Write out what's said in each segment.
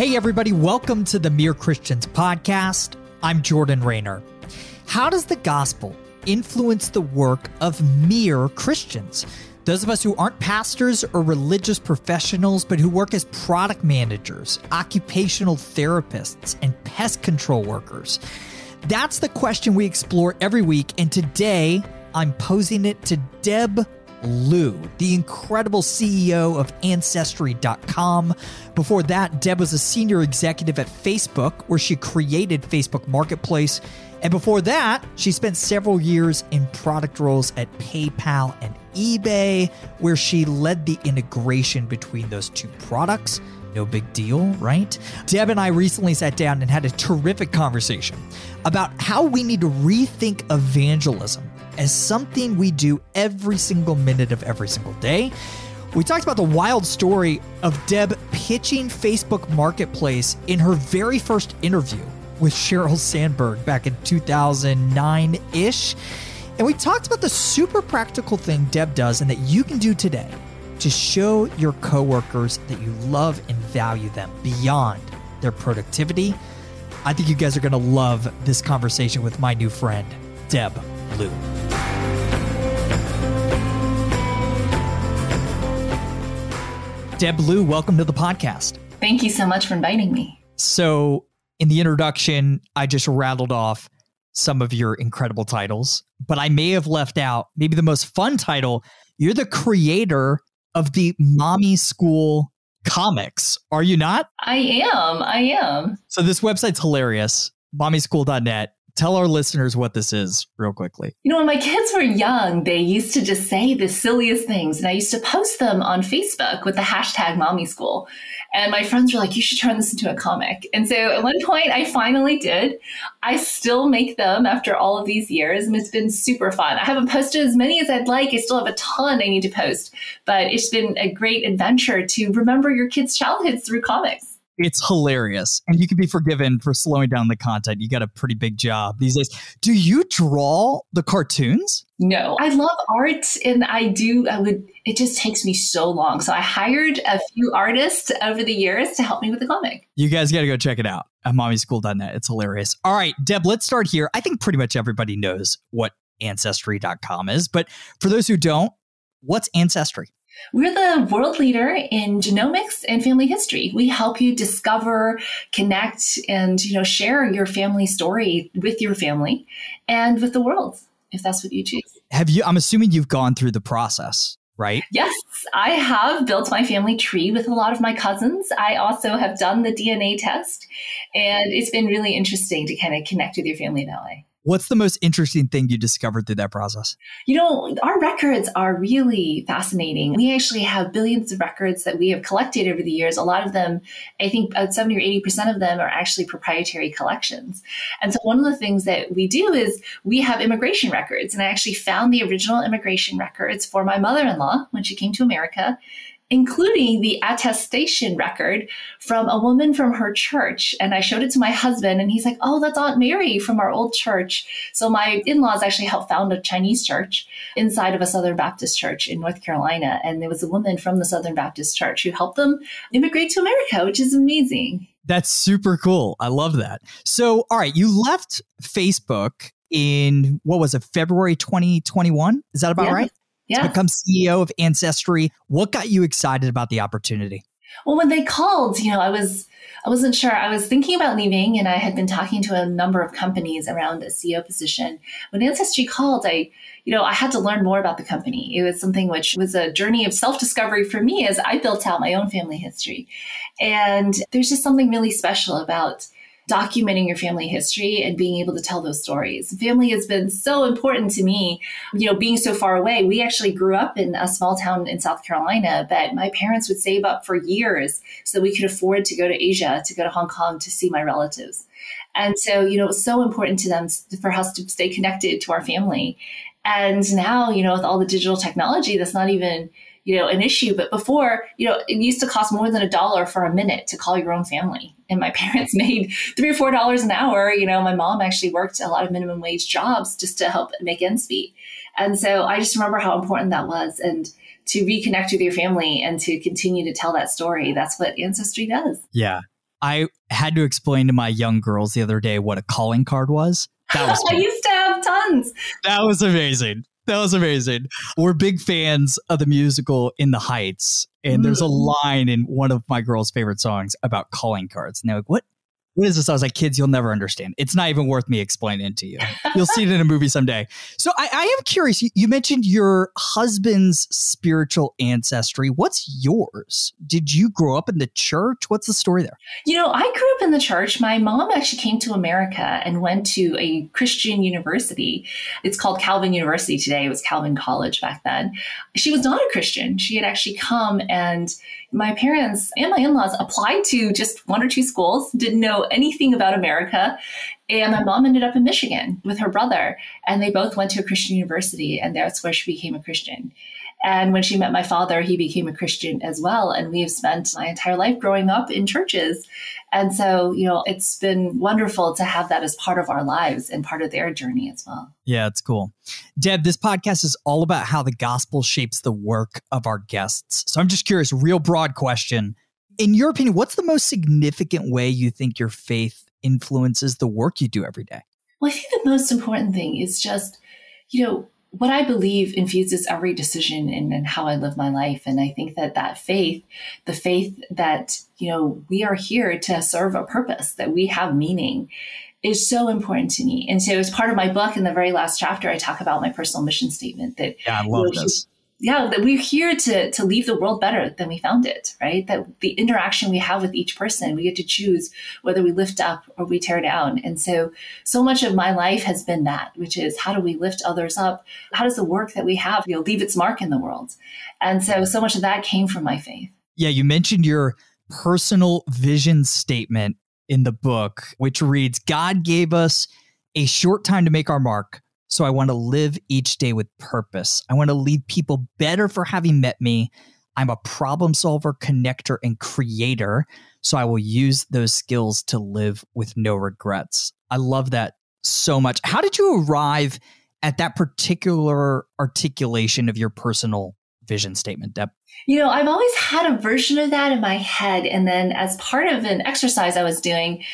Hey, everybody, welcome to the Mere Christians podcast. I'm Jordan Raynor. How does the gospel influence the work of mere Christians? Those of us who aren't pastors or religious professionals, but who work as product managers, occupational therapists, and pest control workers. That's the question we explore every week, and today I'm posing it to Deb Liu, the incredible CEO of Ancestry.com. Before that, Deb was a senior executive at Facebook, where she created Facebook Marketplace. And before that, she spent several years in product roles at PayPal and eBay, where she led the integration between those two products. No big deal, right? Deb and I recently sat down and had a terrific conversation about how we need to rethink evangelism as something we do every single minute of every single day. We talked about the wild story of Deb pitching Facebook Marketplace in her very first interview with Sheryl Sandberg back in 2009 ish. And we talked about the super practical thing Deb does and that you can do today to show your coworkers that you love and value them beyond their productivity. I think you guys are going to love this conversation with my new friend, Deb Liu. Deb Liu, welcome to the podcast. Thank you so much for inviting me. So, in the introduction, I just rattled off some of your incredible titles, but I may have left out maybe the most fun title. You're the creator of the Mommy School comics, are you not? I am. I am. So, this website's hilarious mommyschool.net tell our listeners what this is real quickly. You know, when my kids were young, they used to just say the silliest things, and I used to post them on Facebook with the hashtag mommy school. And my friends were like, you should turn this into a comic. And so at one point, I finally did. I still make them after all of these years, and it's been super fun. I haven't posted as many as I'd like. I still have a ton I need to post, but it's been a great adventure to remember your kids' childhoods through comics. It's hilarious. And you can be forgiven for slowing down the content. You got a pretty big job these days. Do you draw the cartoons? No, I love art and I do, I would, it just takes me so long. So I hired a few artists over the years to help me with the comic. You guys got to go check it out at mommyschool.net. It's hilarious. All right, Deb, let's start here. I think pretty much everybody knows what ancestry.com is, but for those who don't, what's Ancestry? We're the world leader in genomics and family history. We help you discover, connect, and you know share your family story with your family and with the world, if that's what you choose. Have you? I'm assuming you've gone through the process right? Yes, I have built my family tree with a lot of my cousins. I also have done the DNA test, and it's been really interesting to kind of connect with your family that way. What's the most interesting thing you discovered through that process? You know, our records are really fascinating. We actually have billions of records that we have collected over the years. A lot of them, I think 70 or 80% of them are actually proprietary collections. And so one of the things that we do is we have immigration records. And I actually found the original immigration records for my mother in law when she came to America including the attestation record from a woman from her church. And I showed it to my husband, and he's like, Oh, that's Aunt Mary from our old church. So my in laws actually helped found a Chinese church inside of a Southern Baptist church in North Carolina. And there was a woman from the Southern Baptist church who helped them immigrate to America, which is amazing. That's super cool. I love that. So, all right, you left Facebook in what was it, February 2021? Is that about yeah. right? Yeah. to become CEO of Ancestry. What got you excited about the opportunity? Well, when they called, you know, I was I wasn't sure. I was thinking about leaving, and I had been talking to a number of companies around a CEO position. When Ancestry called, I, you know, I had to learn more about the company. It was something which was a journey of self discovery for me as I built out my own family history. And there's just something really special about documenting your family history and being able to tell those stories. Family has been so important to me. You know, being so far away, we actually grew up in a small town in South Carolina, but my parents would save up for years so we could afford to go to Asia, to go to Hong Kong to see my relatives. And so, you know, it's so important to them for us to stay connected to our family. And now, you know, with all the digital technology, that's not even you know, an issue. But before, you know, it used to cost more than a dollar for a minute to call your own family. And my parents made three or four dollars an hour. You know, my mom actually worked a lot of minimum wage jobs just to help make ends meet. And so I just remember how important that was. And to reconnect with your family and to continue to tell that story, that's what Ancestry does. Yeah. I had to explain to my young girls the other day what a calling card was. That was I used to have tons. That was amazing. That was amazing. We're big fans of the musical In the Heights, and there's a mm. line in one of my girls' favorite songs about calling cards. And they're like, "What? What is this? I was like, kids, you'll never understand. It's not even worth me explaining to you. You'll see it in a movie someday. So I, I am curious. You, you, mentioned your husband's spiritual ancestry. What's yours? Did you grow up in the church? What's the story there? You know, I grew up in the church. My mom actually came to America and went to a Christian university. It's called Calvin University today. It was Calvin College back then. She was not a Christian. She had actually come and my parents and my in-laws applied to just one or two schools, didn't know anything about America. And my mom ended up in Michigan with her brother, and they both went to a Christian university, and that's where she became a Christian. And when she met my father, he became a Christian as well. And we have spent my entire life growing up in churches. And so, you know, it's been wonderful to have that as part of our lives and part of their journey as well. Yeah, it's cool. Deb, this podcast is all about how the gospel shapes the work of our guests. So I'm just curious, real broad question. In your opinion, what's the most significant way you think your faith influences the work you do every day? Well, I think the most important thing is just, you know, what I believe infuses every decision in, in, how I live my life. And I think that that faith, the faith that, you know, we are here to serve a purpose, that we have meaning is so important to me. And so as part of my book in the very last chapter, I talk about my personal mission statement that yeah, I love you know, this yeah, that we're here to to leave the world better than we found it, right? That the interaction we have with each person, we get to choose whether we lift up or we tear down. And so so much of my life has been that, which is how do we lift others up? How does the work that we have, you know, leave its mark in the world? And so so much of that came from my faith. Yeah, you mentioned your personal vision statement in the book, which reads God gave us a short time to make our mark so I want to live each day with purpose. I want to leave people better for having met me. I'm a problem solver, connector, and creator. So I will use those skills to live with no regrets. I love that so much. How did you arrive at that particular articulation of your personal vision statement, Deb? You know, I've always had a version of that in my head. And then, as part of an exercise I was doing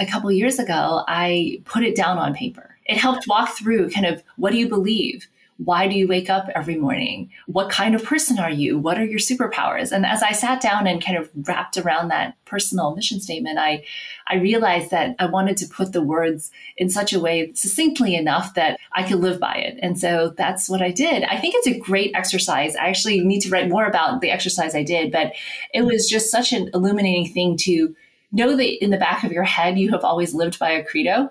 a couple years ago, I put it down on paper it helped walk through kind of what do you believe? Why do you wake up every morning? What kind of person are you? What are your superpowers? And as I sat down and kind of wrapped around that personal mission statement, I, I realized that I wanted to put the words in such a way succinctly enough that I could live by it. And so that's what I did. I think it's a great exercise. I actually need to write more about the exercise I did, but it was just such an illuminating thing to know that in the back of your head you have always lived by a credo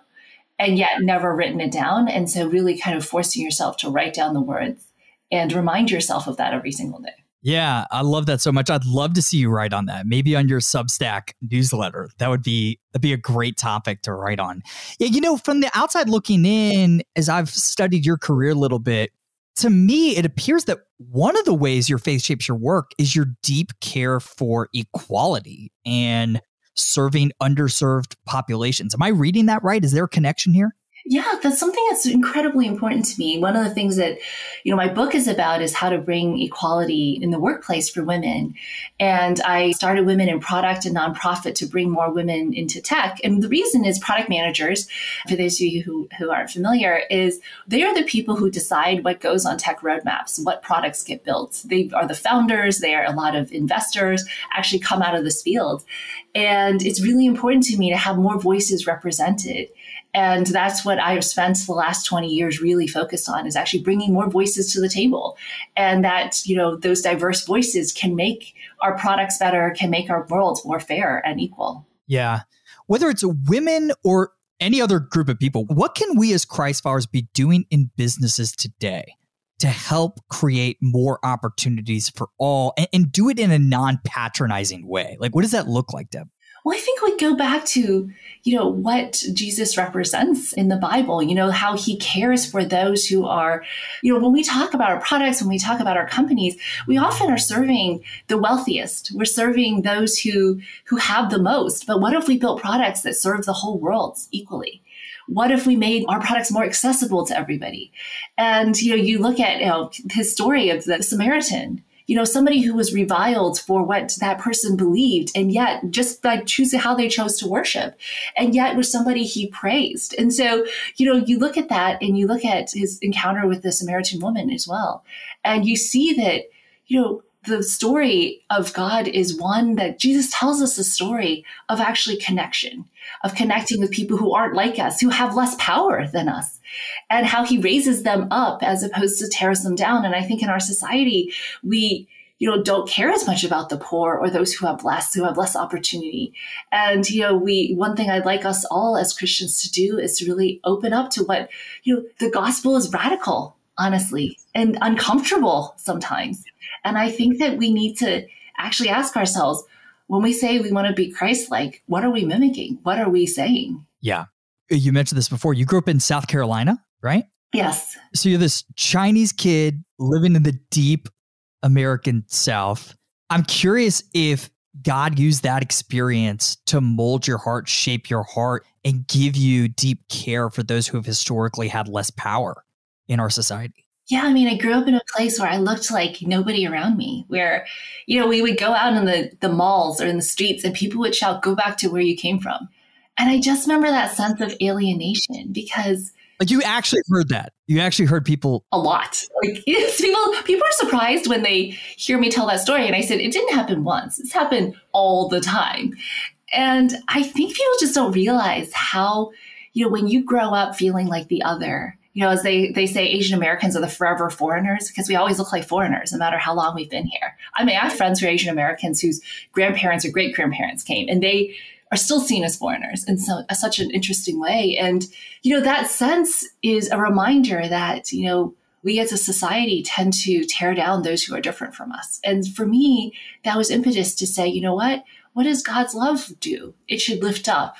and yet never written it down. And so, really kind of forcing yourself to write down the words and remind yourself of that every single day. Yeah, I love that so much. I'd love to see you write on that. Maybe on your Substack newsletter. That would be that'd be a great topic to write on. Yeah, you know, from the outside looking in, as I've studied your career a little bit, to me, it appears that one of the ways your faith shapes your work is your deep care for equality and serving underserved populations. Am I reading that right? Is there a connection here? Yeah, that's something that's incredibly important to me. One of the things that, you know, my book is about is how to bring equality in the workplace for women. And I started Women in Product and Nonprofit to bring more women into tech. And the reason is product managers, for those of you who, who aren't familiar, is they are the people who decide what goes on tech roadmaps, what products get built. They are the founders, they are a lot of investors actually come out of this field. And it's really important to me to have more voices represented. And that's what I have spent the last 20 years really focused on is actually bringing more voices to the table. And that, you know, those diverse voices can make our products better, can make our world more fair and equal. Yeah. Whether it's women or any other group of people, what can we as Christ followers be doing in businesses today to help create more opportunities for all and, and do it in a non patronizing way? Like, what does that look like, Deb? Well, I think we go back to, you know, what Jesus represents in the Bible, you know, how he cares for those who are, you know, when we talk about our products, when we talk about our companies, we often are serving the wealthiest. We're serving those who who have the most. But what if we built products that serve the whole world equally? What if we made our products more accessible to everybody? And you know, you look at you know his story of the Samaritan you know, somebody who was reviled for what that person believed, and yet just by choosing how they chose to worship, and yet was somebody he praised. And so, you know, you look at that and you look at his encounter with the Samaritan woman as well, and you see that, you know, the story of God is one that Jesus tells us a story of actually connection, of connecting with people who aren't like us, who have less power than us, and how he raises them up as opposed to tears them down. And I think in our society, we you know don't care as much about the poor or those who have less who have less opportunity and you know we one thing i'd like us all as christians to do is to really open up to what you know the gospel is radical honestly and uncomfortable sometimes and I think that we need to actually ask ourselves when we say we want to be Christ like, what are we mimicking? What are we saying? Yeah. You mentioned this before. You grew up in South Carolina, right? Yes. So you're this Chinese kid living in the deep American South. I'm curious if God used that experience to mold your heart, shape your heart, and give you deep care for those who have historically had less power in our society. Yeah, I mean, I grew up in a place where I looked like nobody around me, where, you know, we would go out in the, the malls or in the streets and people would shout, go back to where you came from. And I just remember that sense of alienation because like you actually heard that. You actually heard people a lot. Like people people are surprised when they hear me tell that story. And I said, it didn't happen once. It's happened all the time. And I think people just don't realize how, you know, when you grow up feeling like the other, you know, as they, they say, Asian Americans are the forever foreigners because we always look like foreigners no matter how long we've been here. I mean, I have friends who are Asian Americans whose grandparents or great grandparents came and they are still seen as foreigners in so, such an interesting way. And, you know, that sense is a reminder that, you know, we as a society tend to tear down those who are different from us. And for me, that was impetus to say, you know what? What does God's love do? It should lift up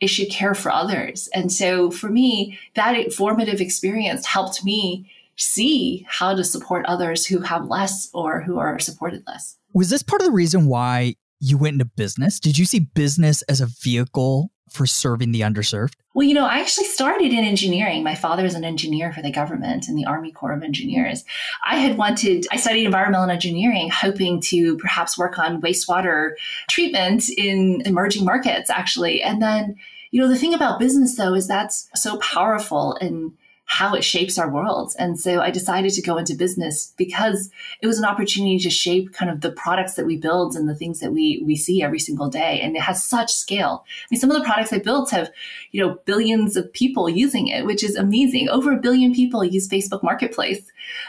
it should care for others. And so for me, that formative experience helped me see how to support others who have less or who are supported less. Was this part of the reason why you went into business? Did you see business as a vehicle for serving the underserved? Well, you know, I actually started in engineering. My father is an engineer for the government in the Army Corps of Engineers. I had wanted, I studied environmental engineering, hoping to perhaps work on wastewater treatment in emerging markets, actually. And then, you know, the thing about business, though, is that's so powerful and how it shapes our world. And so I decided to go into business because it was an opportunity to shape kind of the products that we build and the things that we we see every single day. And it has such scale. I mean, some of the products I built have, you know, billions of people using it, which is amazing. Over a billion people use Facebook Marketplace,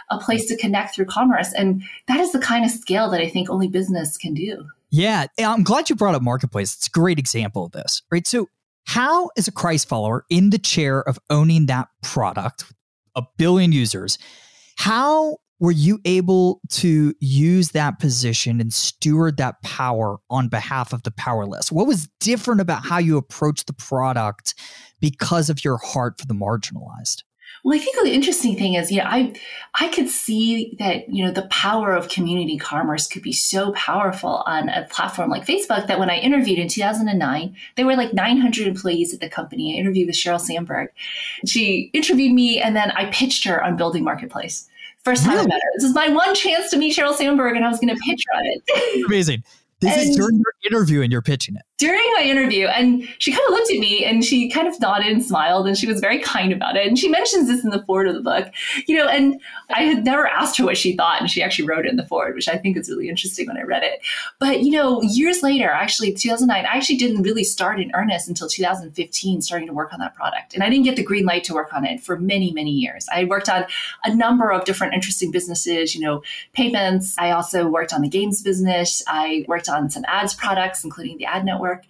a place to connect through commerce. And that is the kind of scale that I think only business can do. Yeah, I'm glad you brought up Marketplace. It's a great example of this, right? So how, as a Christ follower in the chair of owning that product, a billion users, how were you able to use that position and steward that power on behalf of the powerless? What was different about how you approached the product because of your heart for the marginalized? Well, I think the interesting thing is, yeah, I I could see that you know the power of community commerce could be so powerful on a platform like Facebook that when I interviewed in 2009, there were like 900 employees at the company. I interviewed with Sheryl Sandberg. She interviewed me, and then I pitched her on building marketplace. First time really? I met her. This is my one chance to meet Sheryl Sandberg, and I was going to pitch her on it. Amazing. This and, is during your interview, and you're pitching it. During my interview and she kind of looked at me and she kind of nodded and smiled and she was very kind about it. And she mentions this in the foreword of the book you know and i had never asked her what she thought and she actually wrote it in the foreword which i think is really interesting when i read it. But you know years later actually 2009 i actually didn't really start in earnest until 2015 starting to work on that product. And i didn't get the green light to work on it for many many years. I worked on a number of different interesting businesses you know payments. I also worked on the games business. I worked on some ads products including the ad network.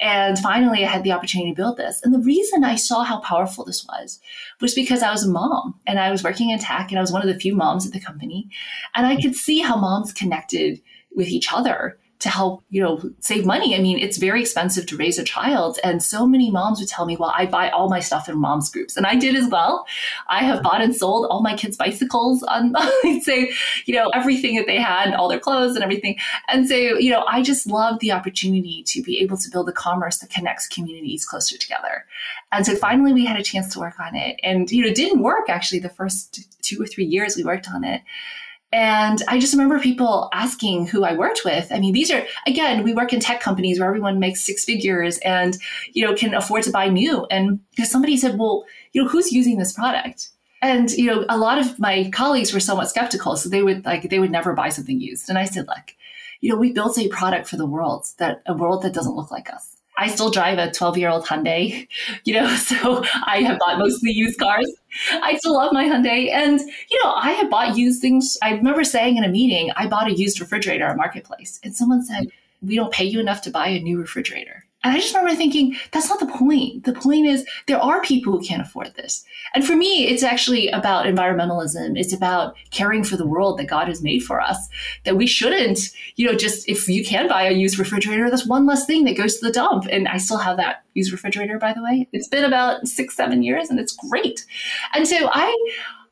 And finally, I had the opportunity to build this. And the reason I saw how powerful this was was because I was a mom and I was working in tech and I was one of the few moms at the company. And I could see how moms connected with each other to help, you know, save money. I mean, it's very expensive to raise a child. And so many moms would tell me, well, I buy all my stuff in moms groups. And I did as well. I have bought and sold all my kids' bicycles on, I'd say, you know, everything that they had, all their clothes and everything. And so, you know, I just love the opportunity to be able to build a commerce that connects communities closer together. And so finally we had a chance to work on it. And, you know, it didn't work actually the first two or three years we worked on it. And I just remember people asking who I worked with. I mean, these are, again, we work in tech companies where everyone makes six figures and, you know, can afford to buy new. And somebody said, well, you know, who's using this product? And, you know, a lot of my colleagues were somewhat skeptical. So they would like, they would never buy something used. And I said, look, you know, we built a product for the world that a world that doesn't look like us. I still drive a 12 year old Hyundai, you know, so I have bought mostly used cars. I still love my Hyundai. And, you know, I have bought used things. I remember saying in a meeting, I bought a used refrigerator at Marketplace. And someone said, we don't pay you enough to buy a new refrigerator. And I just remember thinking, that's not the point. The point is there are people who can't afford this. And for me, it's actually about environmentalism. It's about caring for the world that God has made for us, that we shouldn't, you know, just if you can buy a used refrigerator, that's one less thing that goes to the dump. And I still have that used refrigerator, by the way. It's been about six, seven years and it's great. And so I,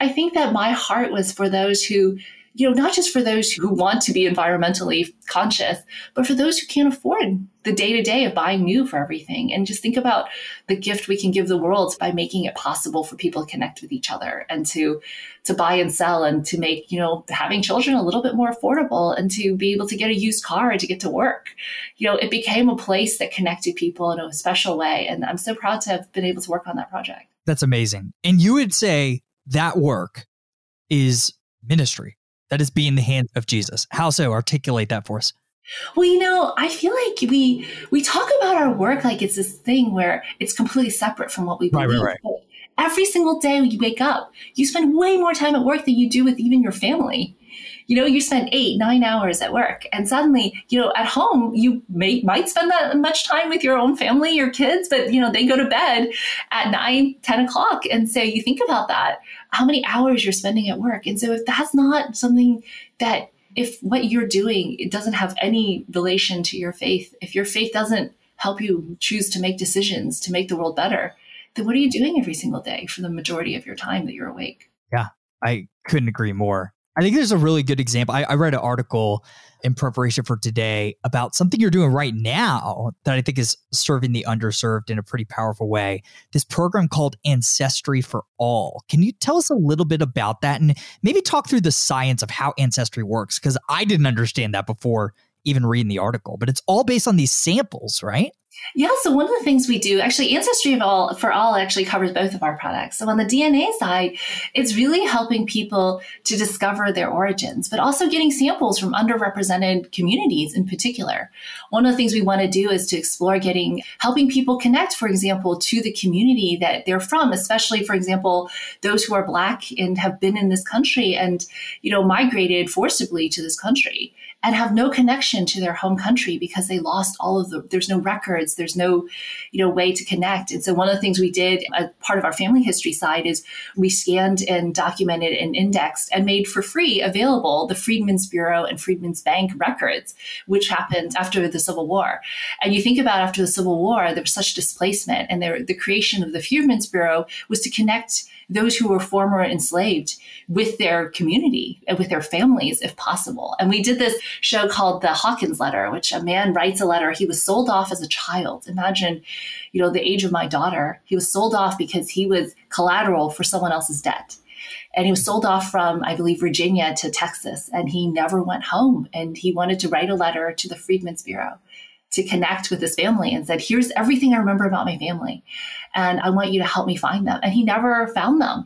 I think that my heart was for those who you know, not just for those who want to be environmentally conscious, but for those who can't afford the day to day of buying new for everything. And just think about the gift we can give the world by making it possible for people to connect with each other and to to buy and sell and to make, you know, having children a little bit more affordable and to be able to get a used car and to get to work. You know, it became a place that connected people in a special way. And I'm so proud to have been able to work on that project. That's amazing. And you would say that work is ministry that is being the hand of Jesus. How so? Articulate that for us. Well, you know, I feel like we we talk about our work like it's this thing where it's completely separate from what we believe. Right, right, right. Every single day when you wake up, you spend way more time at work than you do with even your family. You know, you spend eight, nine hours at work, and suddenly, you know, at home, you may might spend that much time with your own family, your kids, but you know, they go to bed at nine, 10 o'clock. And so you think about that how many hours you're spending at work. And so if that's not something that if what you're doing it doesn't have any relation to your faith, if your faith doesn't help you choose to make decisions to make the world better, then what are you doing every single day for the majority of your time that you're awake? Yeah, I couldn't agree more. I think there's a really good example. I, I, read an article in preparation for today about something you're doing right now that I think is serving the underserved in a pretty powerful way. This program called Ancestry for All. Can you tell us a little bit about that and maybe talk through the science of how Ancestry works? Because I didn't understand that before even reading the article, but it's all based on these samples, right? Yeah, so one of the things we do, actually, Ancestry of All for All actually covers both of our products. So on the DNA side, it's really helping people to discover their origins, but also getting samples from underrepresented communities in particular. One of the things we want to do is to explore getting helping people connect, for example, to the community that they're from, especially, for example, those who are black and have been in this country and, you know, migrated forcibly to this country and have no connection to their home country because they lost all of the there's no records there's no you know way to connect and so one of the things we did a part of our family history side is we scanned and documented and indexed and made for free available the freedmen's bureau and freedmen's bank records which happened after the civil war and you think about after the civil war there was such displacement and there, the creation of the freedmen's bureau was to connect those who were former enslaved with their community and with their families if possible. And we did this show called The Hawkins Letter, which a man writes a letter. He was sold off as a child. Imagine, you know, the age of my daughter. He was sold off because he was collateral for someone else's debt. And he was sold off from, I believe, Virginia to Texas, and he never went home. And he wanted to write a letter to the Freedmen's Bureau to connect with his family and said, Here's everything I remember about my family. And I want you to help me find them. And he never found them.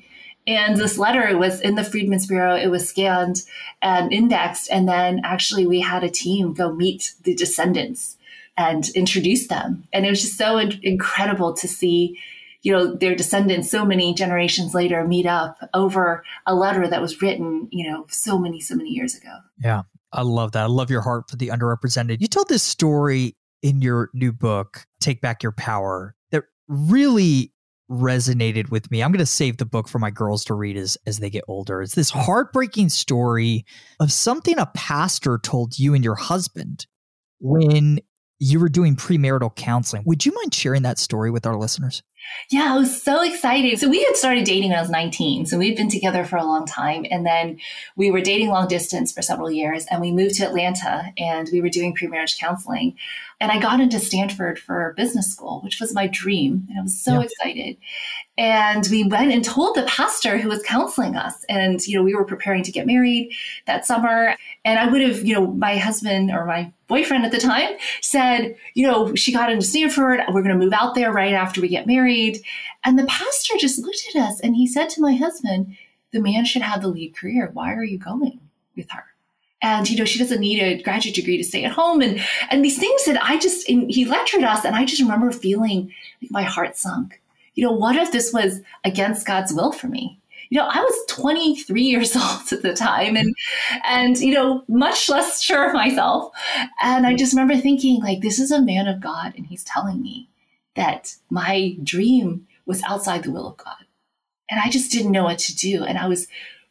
And this letter was in the Freedmen's Bureau. It was scanned and indexed. And then actually, we had a team go meet the descendants and introduce them. And it was just so in- incredible to see, you know, their descendants so many generations later meet up over a letter that was written, you know, so many, so many years ago. Yeah. I love that. I love your heart for the underrepresented. You tell this story in your new book, Take Back Your Power, that really resonated with me. I'm going to save the book for my girls to read as, as they get older. It's this heartbreaking story of something a pastor told you and your husband when you were doing premarital counseling. Would you mind sharing that story with our listeners? Yeah, I was so excited. So we had started dating when I was 19. So we've been together for a long time. And then we were dating long distance for several years. And we moved to Atlanta and we were doing pre-marriage counseling. And I got into Stanford for business school, which was my dream. And I was so yeah. excited. And we went and told the pastor who was counseling us. And, you know, we were preparing to get married that summer. And I would have, you know, my husband or my boyfriend at the time said, you know, she got into Stanford. We're going to move out there right after we get married. And the pastor just looked at us and he said to my husband, the man should have the lead career. Why are you going with her? And you know she doesn't need a graduate degree to stay at home and and these things that i just he lectured us and i just remember feeling like my heart sunk you know, what if this was against God's will for me? You know, I was 23 years old at the time and and you know, much less sure of myself. And I just remember thinking like this is a man of God and he's telling me that my dream was outside the will of God. And I just didn't know what to do and I was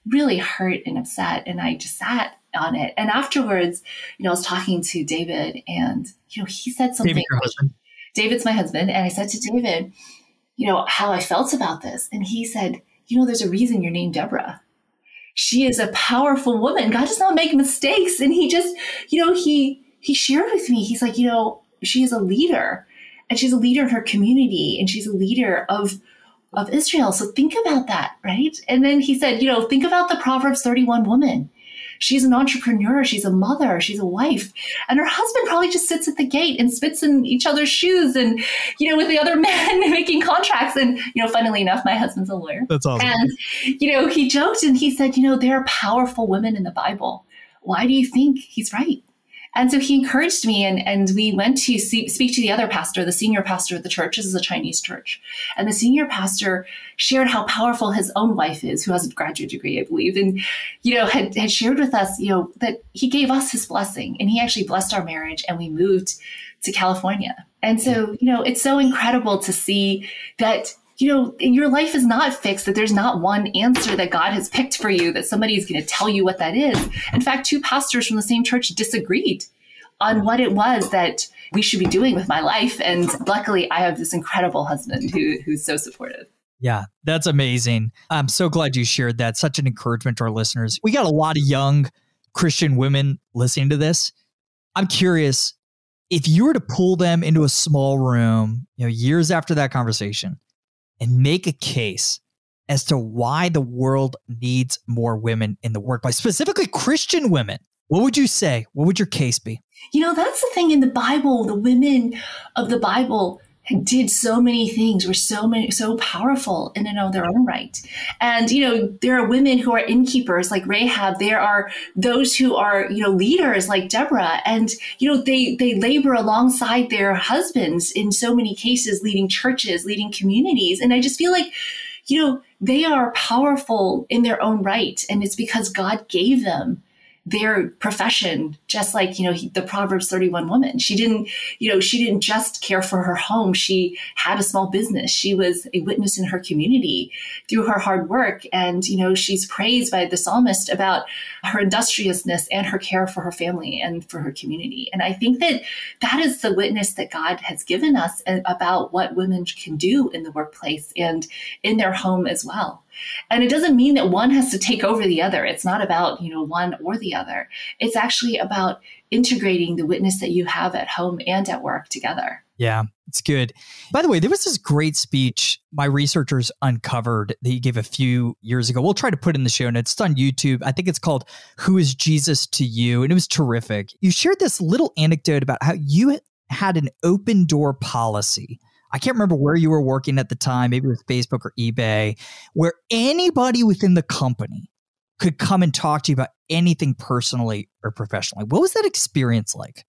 really hurt and upset and I just sat on it. And afterwards, you know, I was talking to David and you know, he said something David, your husband. David's my husband and I said to David, you know, how I felt about this. And he said, you know, there's a reason you're named Deborah. She is a powerful woman. God does not make mistakes. And he just, you know, he he shared with me, he's like, you know, she is a leader and she's a leader in her community and she's a leader of of Israel. So think about that, right? And then he said, you know, think about the Proverbs 31 woman. She's an entrepreneur. She's a mother. She's a wife. And her husband probably just sits at the gate and spits in each other's shoes and, you know, with the other men making contracts. And, you know, funnily enough, my husband's a lawyer. That's awesome. And, you know, he joked and he said, you know, there are powerful women in the Bible. Why do you think he's right? And so he encouraged me, and, and we went to see, speak to the other pastor, the senior pastor of the church. This is a Chinese church. And the senior pastor shared how powerful his own wife is, who has a graduate degree, I believe, and, you know, had, had shared with us, you know, that he gave us his blessing and he actually blessed our marriage and we moved to California. And so, you know, it's so incredible to see that you know, your life is not fixed, that there's not one answer that God has picked for you, that somebody is going to tell you what that is. In fact, two pastors from the same church disagreed on what it was that we should be doing with my life. And luckily, I have this incredible husband who, who's so supportive. Yeah, that's amazing. I'm so glad you shared that. Such an encouragement to our listeners. We got a lot of young Christian women listening to this. I'm curious if you were to pull them into a small room, you know, years after that conversation and make a case as to why the world needs more women in the workplace, specifically Christian women. What would you say? What would your case be? You know, that's the thing in the Bible. The women of the Bible did so many things were so many so powerful in and of their own right. And you know there are women who are innkeepers like rahab. There are those who are you know leaders like deborah. And you know they they labor alongside their husbands in so many cases leading churches leading communities. And i just feel like you know they are powerful in their own right. And it's because god gave them their profession just like you know the proverbs 31 woman. She didn't you know she didn't just care for her home. She had a small business. She was a witness in her community through her hard work. And you know she's praised by the psalmist about her industriousness and her care for her family and for her community. And i think that that is the witness that god has given us uh, about what women can do in the workplace and in their home as well and it doesn't mean that one has to take over the other. It's not about, you know, one or the other. It's actually about integrating the witness that you have at home and at work together. Yeah, it's good. By the way, there was this great speech my researchers uncovered that you gave a few years ago. We'll try to put in the show notes. It's on YouTube. I think it's called Who is Jesus to You? And it was terrific. You shared this little anecdote about how you had an open door policy I can't remember where you were working at the time, maybe with Facebook or eBay, where anybody within the company could come and talk to you about anything personally or professionally. What was that experience like?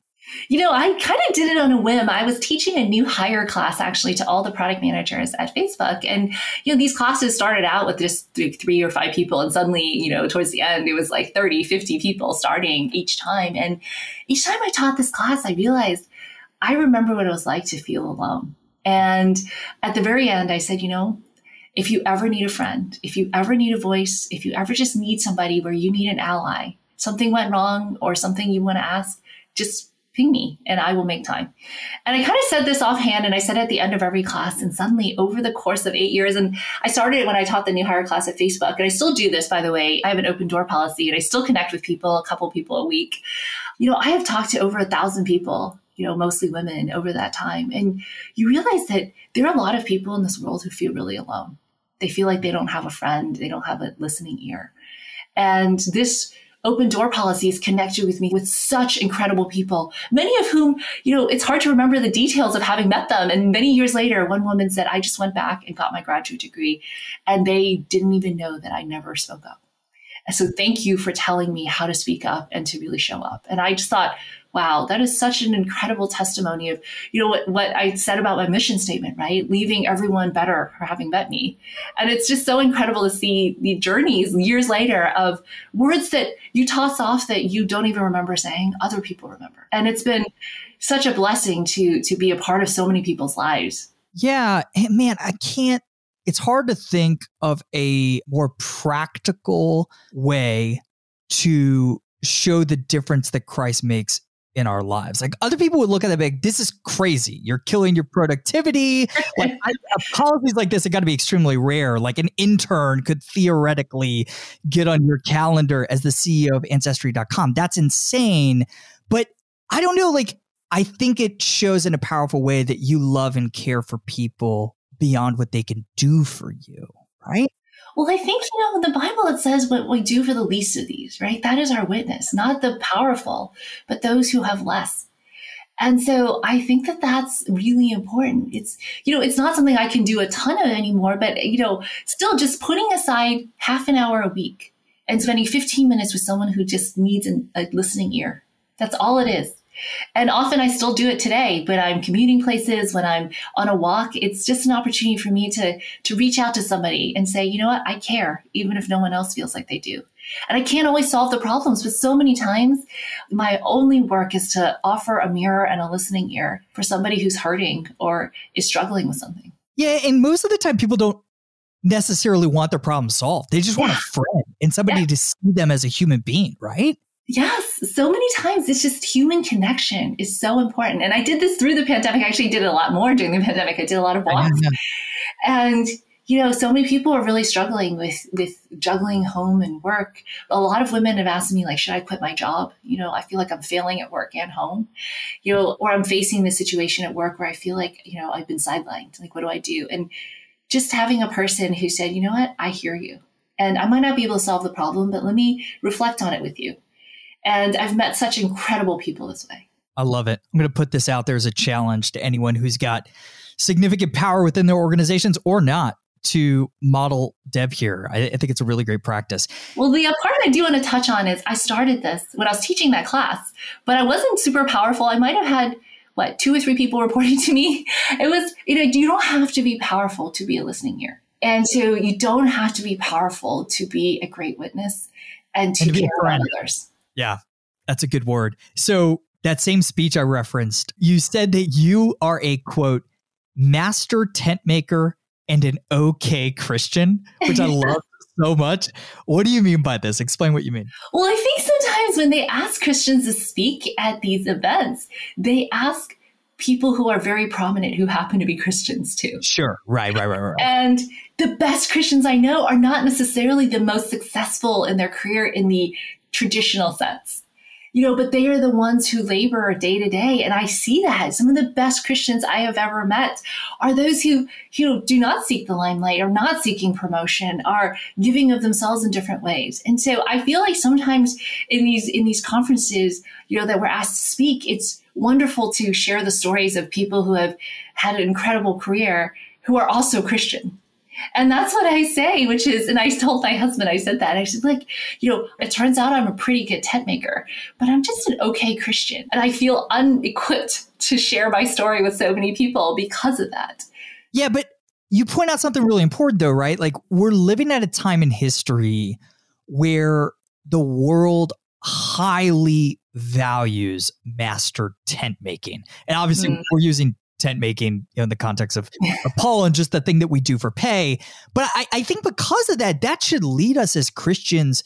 You know, I kind of did it on a whim. I was teaching a new hire class actually to all the product managers at Facebook. And, you know, these classes started out with just three or five people. And suddenly, you know, towards the end, it was like 30, 50 people starting each time. And each time I taught this class, I realized I remember what it was like to feel alone. And at the very end, I said, you know, if you ever need a friend, if you ever need a voice, if you ever just need somebody where you need an ally, something went wrong or something you want to ask, just ping me and I will make time. And I kind of said this offhand and I said it at the end of every class. And suddenly, over the course of eight years, and I started when I taught the new hire class at Facebook, and I still do this, by the way. I have an open door policy and I still connect with people, a couple people a week. You know, I have talked to over a thousand people, you know, mostly women over that time. And you realize that there are a lot of people in this world who feel really alone. They feel like they don't have a friend, they don't have a listening ear. And this open door policies connected with me with such incredible people, many of whom, you know, it's hard to remember the details of having met them. And many years later, one woman said, I just went back and got my graduate degree, and they didn't even know that I never spoke up. And so thank you for telling me how to speak up and to really show up. And I just thought, wow, that is such an incredible testimony of, you know, what, what I said about my mission statement, right? Leaving everyone better for having met me. And it's just so incredible to see the journeys years later of words that you toss off that you don't even remember saying, other people remember. And it's been such a blessing to to be a part of so many people's lives. Yeah, man, I can't it's hard to think of a more practical way to show the difference that Christ makes in our lives. Like other people would look at that like, this is crazy. You're killing your productivity. like I, uh, policies like this have got to be extremely rare. Like an intern could theoretically get on your calendar as the CEO of Ancestry.com. That's insane. But I don't know, like I think it shows in a powerful way that you love and care for people beyond what they can do for you, right? Well, I think, you know, the Bible, it says what we do for the least of these, right? That is our witness, not the powerful, but those who have less. And so I think that that's really important. It's, you know, it's not something I can do a ton of anymore, but, you know, still just putting aside half an hour a week and spending 15 minutes with someone who just needs an, a listening ear. That's all it is. And often I still do it today, when I'm commuting places when I'm on a walk. It's just an opportunity for me to, to reach out to somebody and say, you know what, I care, even if no one else feels like they do. And I can't always solve the problems, but so many times my only work is to offer a mirror and a listening ear for somebody who's hurting or is struggling with something. Yeah. And most of the time, people don't necessarily want their problem solved. They just yeah. want a friend and somebody yeah. to see them as a human being, right? Yes, so many times it's just human connection is so important. And I did this through the pandemic. I actually did a lot more during the pandemic. I did a lot of walks. And you know, so many people are really struggling with with juggling home and work. A lot of women have asked me like, should I quit my job? You know, I feel like I'm failing at work and home. You know, or I'm facing this situation at work where I feel like, you know, I've been sidelined. Like, what do I do? And just having a person who said, you know what, I hear you. And I might not be able to solve the problem, but let me reflect on it with you and I've met such incredible people this way. I love it. I'm going to put this out there as a challenge to anyone who's got significant power within their organizations or not to model Deb here. I, I, think it's a really great practice. Well, the part I do want to touch on is I started this when I was teaching that class, but I wasn't super powerful. I might have had what two or three people reporting to me. It was you know you don't have to be powerful to be a listening ear, and so you don't have to be powerful to be a great witness and to, and to care about others. Yeah, that's a good word. So, that same speech I referenced, you said that you are a quote, master tent maker and an okay Christian, which I love so much. What do you mean by this? Explain what you mean. Well, I think sometimes when they ask Christians to speak at these events, they ask people who are very prominent who happen to be Christians too. Sure. Right, right, right, right. And the best Christians I know are not necessarily the most successful in their career in the traditional sense you know, but they are the ones who labor day to day. And I see that some of the best Christians I have ever met are those who, you know, do not seek the limelight, are not seeking promotion, are giving of themselves in different ways. And so I feel like sometimes in these, in these conferences, you know, that we're asked to speak, it's wonderful to share the stories of people who have had an incredible career who are also Christian and that's what I say, which is, and I told my husband, I said that. I said, like, you know, it turns out I'm a pretty good tent maker, but I'm just an okay Christian. And I feel unequipped to share my story with so many people because of that. Yeah, but you point out something really important, though, right? Like, we're living at a time in history where the world highly values master tent making. And obviously, mm. we're using tent making in the context of, of Paul and just the thing that we do for pay. But I, I think because of that, that should lead us as Christians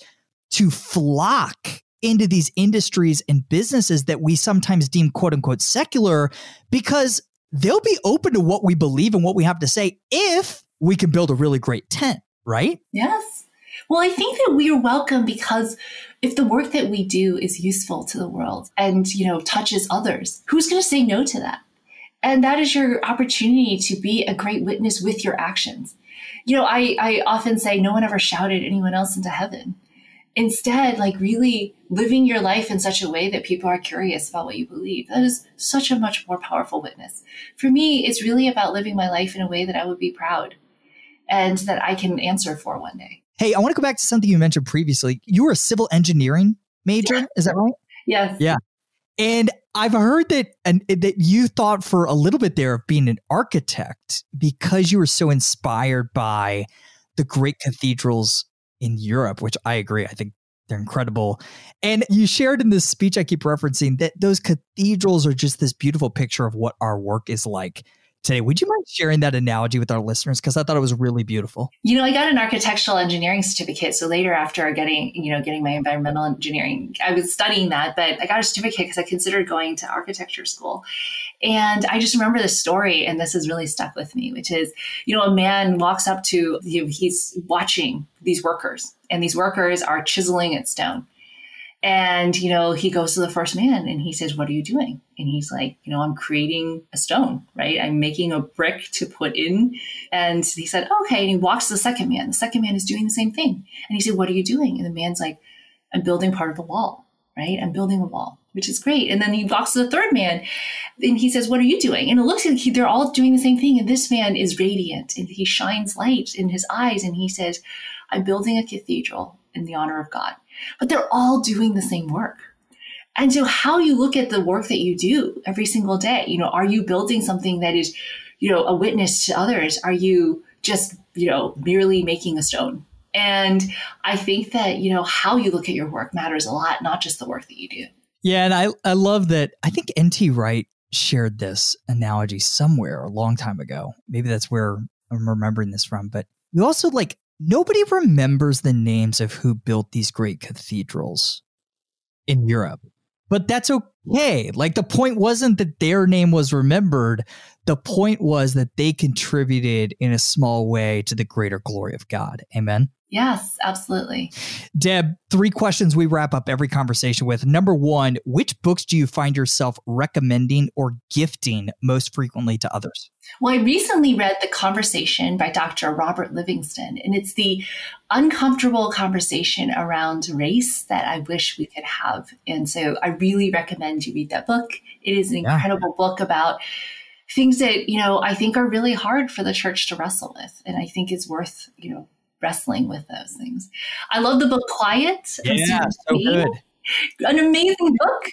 to flock into these industries and businesses that we sometimes deem quote unquote secular because they'll be open to what we believe and what we have to say if we can build a really great tent, right? Yes. Well, I think that we are welcome because if the work that we do is useful to the world and, you know, touches others, who's going to say no to that? And that is your opportunity to be a great witness with your actions. You know, I, I often say no one ever shouted anyone else into heaven. Instead, like really living your life in such a way that people are curious about what you believe. That is such a much more powerful witness. For me, it's really about living my life in a way that I would be proud and that I can answer for one day. Hey, I want to go back to something you mentioned previously. You were a civil engineering major, yeah. is that right? Yes. Yeah. And I've heard that and that you thought for a little bit there of being an architect because you were so inspired by the great cathedrals in Europe, which I agree. I think they're incredible. And you shared in this speech I keep referencing that those cathedrals are just this beautiful picture of what our work is like today. Would you mind sharing that analogy with our listeners? Because I thought it was really beautiful. You know, I got an architectural engineering certificate. So later, after getting, you know, getting my environmental engineering, I was studying that, but I got a certificate because I considered going to architecture school. And I just remember this story, and this has really stuck with me, which is, you know, a man walks up to, you know, he's watching these workers, and these workers are chiseling at stone. And, you know, he goes to the first man and he says, What are you doing? And he's like, You know, I'm creating a stone, right? I'm making a brick to put in. And he said, Okay. And he walks to the second man. The second man is doing the same thing. And he said, What are you doing? And the man's like, I'm building part of the wall, right? I'm building a wall, which is great. And then he walks to the third man and he says, What are you doing? And it looks like they're all doing the same thing. And this man is radiant and he shines light in his eyes. And he says, I'm building a cathedral in the honor of God but they're all doing the same work. And so how you look at the work that you do every single day, you know, are you building something that is, you know, a witness to others? Are you just, you know, merely making a stone? And I think that, you know, how you look at your work matters a lot, not just the work that you do. Yeah. And I, I love that. I think N.T. Wright shared this analogy somewhere a long time ago. Maybe that's where I'm remembering this from. But we also like nobody remembers the names of who built these great cathedrals in Europe. But that's okay. Like the point wasn't that their name was remembered. The point was that they contributed in a small way to the greater glory of God. Amen. Yes, absolutely. Deb, three questions we wrap up every conversation with. Number one, which books do you find yourself recommending or gifting most frequently to others? Well, I recently read The Conversation by Dr. Robert Livingston, and it's the uncomfortable conversation around race that I wish we could have. And so I really recommend you read that book. It is an yeah. incredible book about things that, you know, I think are really hard for the church to wrestle with. And I think is worth, you know, wrestling with those things. I love the book Quiet. Yeah, so good. An amazing book.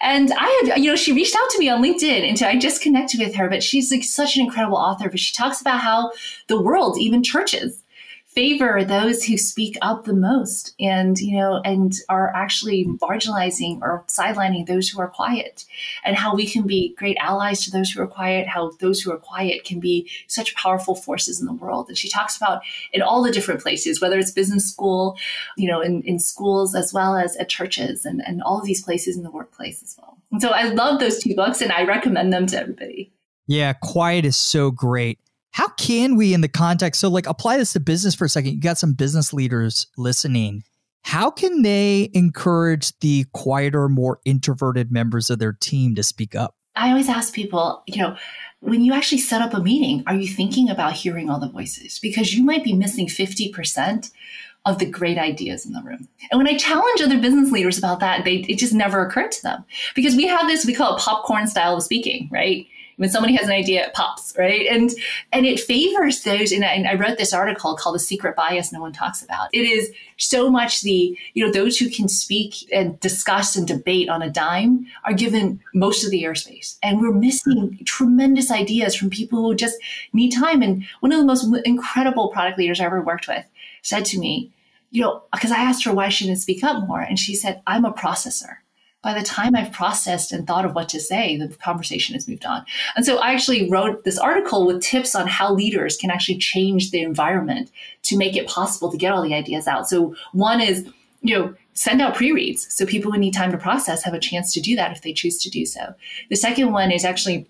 And I have, you know, she reached out to me on LinkedIn and I just connected with her, but she's like such an incredible author. But she talks about how the world, even churches, favor those who speak up the most and you know and are actually marginalizing or sidelining those who are quiet and how we can be great allies to those who are quiet how those who are quiet can be such powerful forces in the world. And she talks about in all the different places whether it's business school you know in, in schools as well as at churches and, and all of these places in the workplace as well. And so i love those two books and i recommend them to everybody. Yeah quiet is so great how can we, in the context, so like apply this to business for a second? You got some business leaders listening. How can they encourage the quieter, more introverted members of their team to speak up? I always ask people, you know, when you actually set up a meeting, are you thinking about hearing all the voices? Because you might be missing 50% of the great ideas in the room. And when I challenge other business leaders about that, they, it just never occurred to them because we have this, we call it popcorn style of speaking, right? When somebody has an idea, it pops, right? And and it favors those. And I, and I wrote this article called "The Secret Bias No One Talks About." It is so much the you know those who can speak and discuss and debate on a dime are given most of the airspace, and we're missing tremendous ideas from people who just need time. And one of the most incredible product leaders I ever worked with said to me, you know, because I asked her why she didn't speak up more, and she said, "I'm a processor." By the time I've processed and thought of what to say, the conversation has moved on. And so I actually wrote this article with tips on how leaders can actually change the environment to make it possible to get all the ideas out. So one is, you know, send out pre-reads so people who need time to process have a chance to do that if they choose to do so. The second one is actually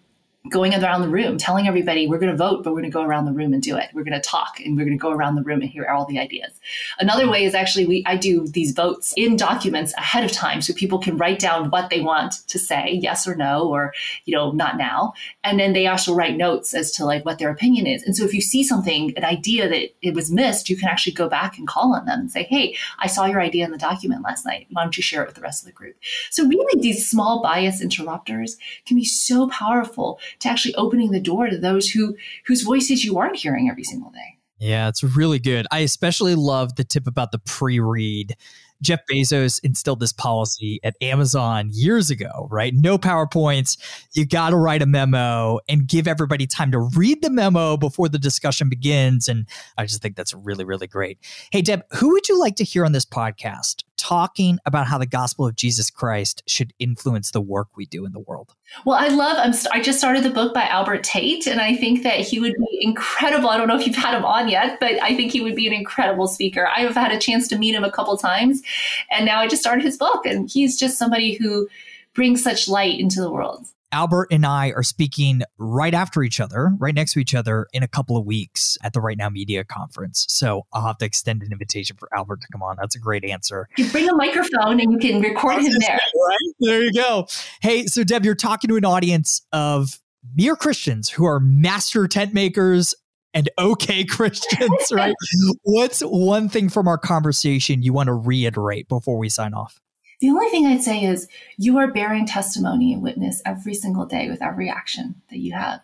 going around the room, telling everybody we're going to vote, but we're going to go around the room and do it. We're going to talk and we're going to go around the room and hear all the ideas. Another way is actually we I do these votes in documents ahead of time so people can write down what they want to say, yes or no, or you know, not now. And then they also write notes as to like what their opinion is. And so if you see something, an idea that it was missed, you can actually go back and call on them and say, Hey, I saw your idea in the document last night. Why don't you share it with the rest of the group? So really these small bias interrupters can be so powerful to actually opening the door to those who whose voices you aren't hearing every single day. Yeah, it's really good. I especially love the tip about the pre-read. Jeff Bezos instilled this policy at Amazon years ago, right? No PowerPoints. You got to write a memo and give everybody time to read the memo before the discussion begins. And I just think that's really, really great. Hey, Deb, who would you like to hear on this podcast talking about how the gospel of Jesus Christ should influence the work we do in the world? Well, I love, I'm, I just started the book by Albert Tate, and I think that he would be incredible. I don't know if you've had him on yet, but I think he would be an incredible speaker. I have had a chance to meet him a couple times, and now I just started his book, and he's just somebody who brings such light into the world. Albert and I are speaking right after each other, right next to each other in a couple of weeks at the Right Now Media Conference. So I'll have to extend an invitation for Albert to come on. That's a great answer. You bring a microphone and you can record him there. Right? There you go. Hey, so Deb, you're talking to an audience of mere Christians who are master tent makers and okay Christians, right? What's one thing from our conversation you want to reiterate before we sign off? The only thing I'd say is you are bearing testimony and witness every single day with every action that you have.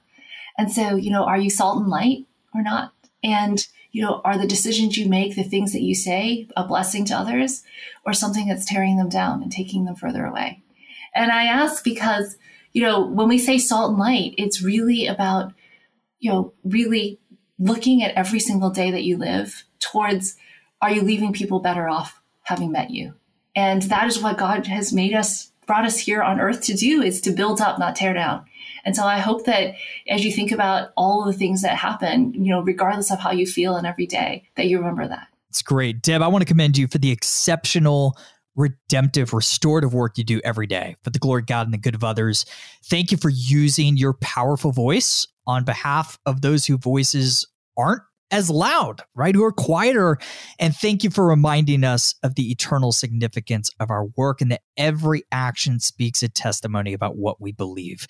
And so, you know, are you salt and light or not? And, you know, are the decisions you make, the things that you say, a blessing to others or something that's tearing them down and taking them further away? And I ask because, you know, when we say salt and light, it's really about, you know, really looking at every single day that you live towards are you leaving people better off having met you? And that is what God has made us, brought us here on earth to do is to build up, not tear down. And so I hope that as you think about all the things that happen, you know, regardless of how you feel in every day, that you remember that. It's great. Deb, I want to commend you for the exceptional redemptive, restorative work you do every day for the glory of God and the good of others. Thank you for using your powerful voice on behalf of those whose voices aren't as loud, right? Who are quieter. And thank you for reminding us of the eternal significance of our work and that every action speaks a testimony about what we believe.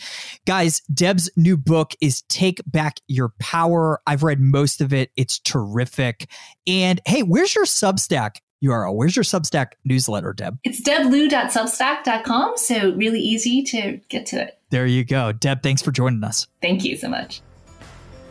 Guys, Deb's new book is Take Back Your Power. I've read most of it, it's terrific. And hey, where's your Substack? URL. Where's your Substack newsletter, Deb? It's debliu.substack.com. So really easy to get to it. There you go. Deb, thanks for joining us. Thank you so much.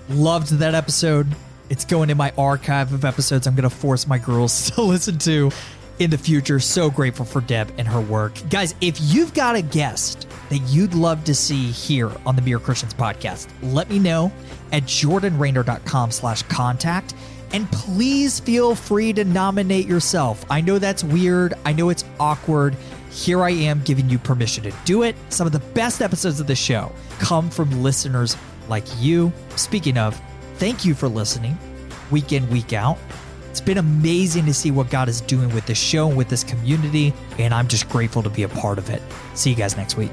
Loved that episode. It's going in my archive of episodes I'm going to force my girls to listen to in the future. So grateful for Deb and her work. Guys, if you've got a guest that you'd love to see here on the Mere Christians podcast, let me know at jordanraynor.com slash contact. And please feel free to nominate yourself. I know that's weird. I know it's awkward. Here I am giving you permission to do it. Some of the best episodes of the show come from listeners like you. Speaking of, Thank you for listening week in, week out. It's been amazing to see what God is doing with this show and with this community, and I'm just grateful to be a part of it. See you guys next week.